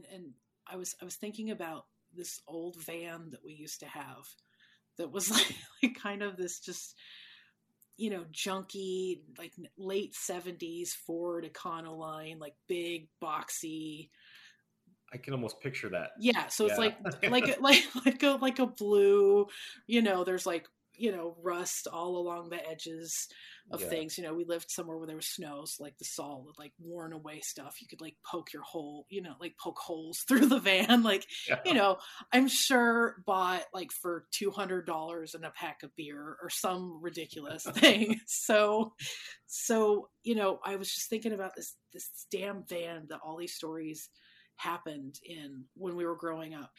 and and I was I was thinking about this old van that we used to have that was like, like kind of this just you know junky like late 70s Ford Econoline like big boxy I can almost picture that. yeah so it's like like like like a like a blue you know there's like you know rust all along the edges of Yeah. things you know we lived somewhere where there was snow so like the salt would like worn away stuff you could like poke your hole you know like poke holes through the van like Yeah. you know i'm sure bought like for $200 in a pack of beer or some ridiculous thing so so you know i was just thinking about this this damn van that all these stories happened in when we were growing up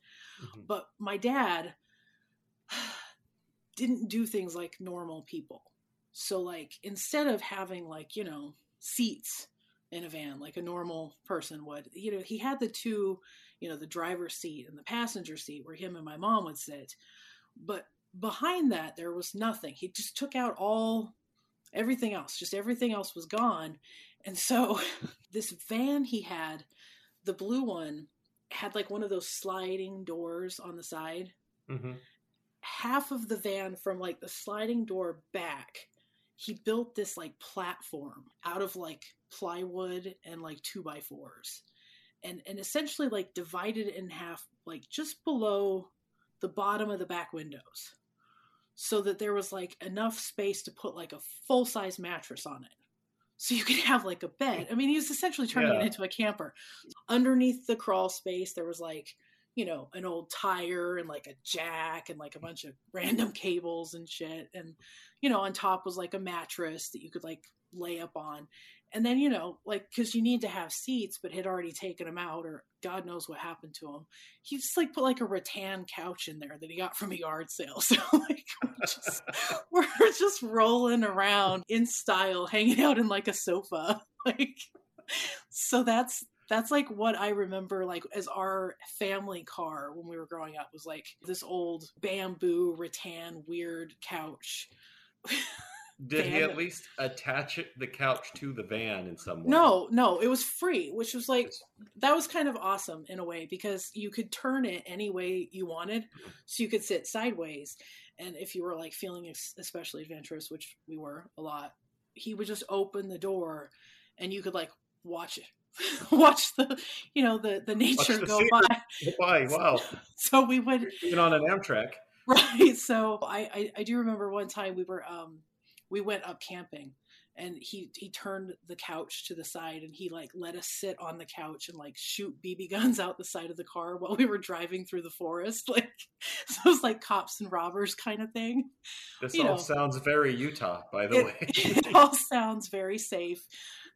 Mhm. but my dad didn't do things like normal people. So like instead of having like you know seats in a van like a normal person would you know he had the two you know the driver's seat and the passenger seat where him and my mom would sit. But behind that there was nothing. He just took out all everything else just everything else was gone. And so this van he had the blue one had like one of those sliding doors on the side. Mhm. Half of the van from like the sliding door back he built this like platform out of like plywood and like two by fours and and essentially like divided it in half like just below the bottom of the back windows so that there was like enough space to put like a full size mattress on it so you could have like a bed i mean he was essentially turning Yeah. it into a camper underneath the crawl space there was like you know an old tire and like a jack and like a bunch of random cables and shit. And you know on top was like a mattress that you could like lay up on. And then you know like because you need to have seats but had already taken them out or god knows what happened to him he just like put like a rattan couch in there that he got from a yard sale. So like we're just, we're just rolling around in style hanging out in like a sofa. Like so that's that's like what I remember like as our family car when we were growing up was like this old bamboo rattan weird couch. Did he at least attach it, the couch to the van in some way? No, no, it was free, which was like that was kind of awesome in a way because you could turn it any way you wanted. So you could sit sideways and if you were like feeling especially adventurous, which we were a lot, he would just open the door and you could like watch it. watch the you know the the nature the go by Why? Wow. so we would Even on an Amtrak. right so I, I i do remember one time we were um we went up camping and he he turned the couch to the side and he like let us sit on the couch and like shoot bb guns out the side of the car while we were driving through the forest like so it was like cops and robbers kind of thing This You all know. sounds very Utah, by the it, way. it all sounds very safe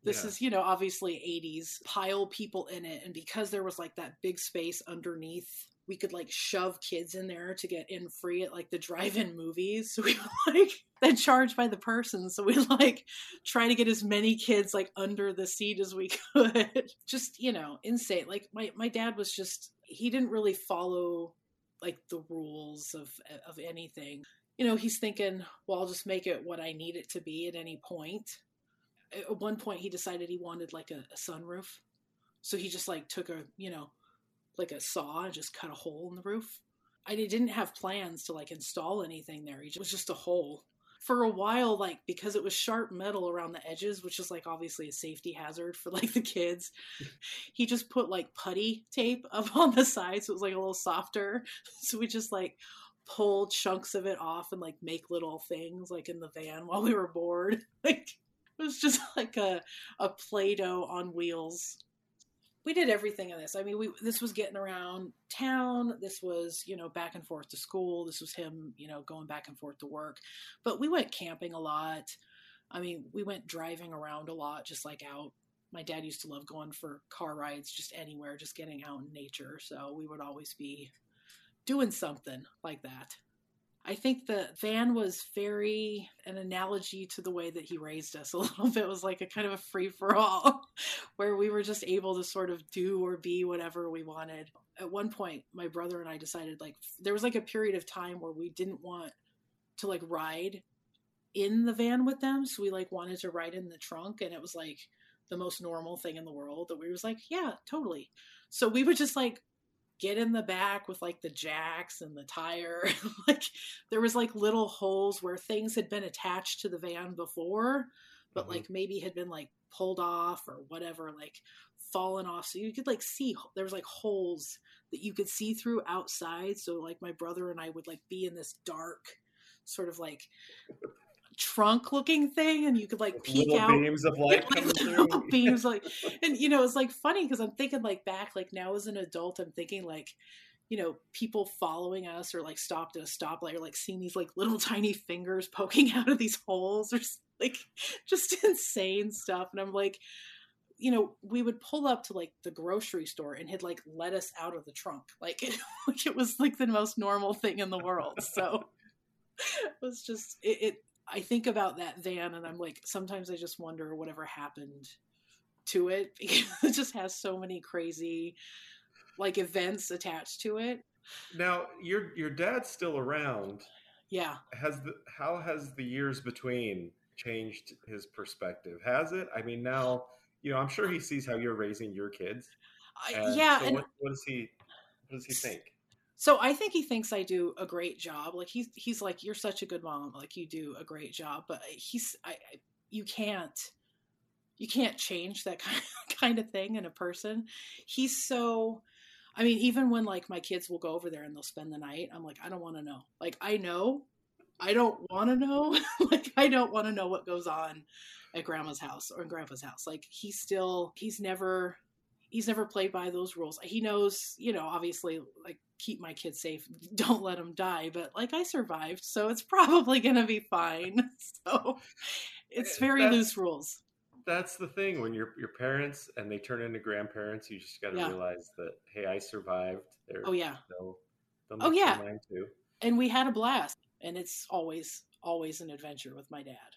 this Yeah. is you know obviously 80s pile people in it and because there was like that big space underneath we could like shove kids in there to get in free at like the drive-in movies. So we like then charge by the person so we like try to get as many kids like under the seat as we could. Just you know insane. Like my my dad was just he didn't really follow like the rules of of anything. You know he's thinking well i'll just make it what i need it to be at any point at one point he decided he wanted like a, a sunroof. So he just like took a you know like a saw and just cut a hole in the roof. I didn't have plans to like install anything there. It was just a hole. For a while like because it was sharp metal around the edges which is like obviously a safety hazard for like the kids he just put like putty tape up on the side so it was like a little softer. So we just like pull chunks of it off and like make little things like in the van while we were bored. Like it was just like a a play-doh on wheels. We did everything in this. I mean we this was getting around town. This was you know back and forth to school. This was him you know going back and forth to work. But we went camping a lot. I mean we went driving around a lot just like out. My dad used to love going for car rides just anywhere just getting out in nature. So we would always be doing something like that I think the van was very an analogy to the way that he raised us a little bit. It was like a kind of a free for all where we were just able to sort of do or be whatever we wanted. At one point, my brother and I decided like there was like a period of time where we didn't want to like ride in the van with them. So we like wanted to ride in the trunk and it was like the most normal thing in the world that we was like, yeah, totally. So we would just like get in the back with like the jacks and the tire. like there was like little holes where things had been attached to the van before, but mm-hmm. like maybe had been like pulled off or whatever, like fallen off. So you could like see there was like holes that you could see through outside. So like my brother and I would like be in this dark sort of like trunk looking thing and you could like peek little out beams of light like, little beams like and you know it's like funny because i'm thinking like back like now as an adult i'm thinking like you know people following us or like stopped at a stoplight or like seeing these like little tiny fingers poking out of these holes or like just insane stuff. And i'm like you know we would pull up to like the grocery store and he'd like let us out of the trunk. Like it, like it was like the most normal thing in the world. So it was just it, it I think about that van and I'm like, sometimes I just wonder whatever happened to it because it just has so many crazy like events attached to it. Now, your your dad's still around. Yeah. Has the how has the years between changed his perspective? Has it? I mean, now you know. I'm sure he sees how you're raising your kids. Uh, yeah. So and what, what does he? What does he think? So I think he thinks I do a great job. Like he's he's like you're such a good mom. Like you do a great job. But he's I, I you can't you can't change that kind of, kind of thing in a person. He's so I mean even when like my kids will go over there and they'll spend the night, I'm like I don't want to know. Like I know I don't want to know. like I don't want to know what goes on at grandma's house or in grandpa's house. Like he's still he's never he's never played by those rules. He knows, you know, obviously like keep my kids safe, don't let them die, but like I survived, so it's probably going to be fine. So it's eh, very that's, loose rules. That's the thing when you're your parents and they turn into grandparents, you just got to yeah. realize that hey, I survived. They're, oh yeah. They'll, they'll oh yeah. Too. And we had a blast, and it's always always an adventure with my dad.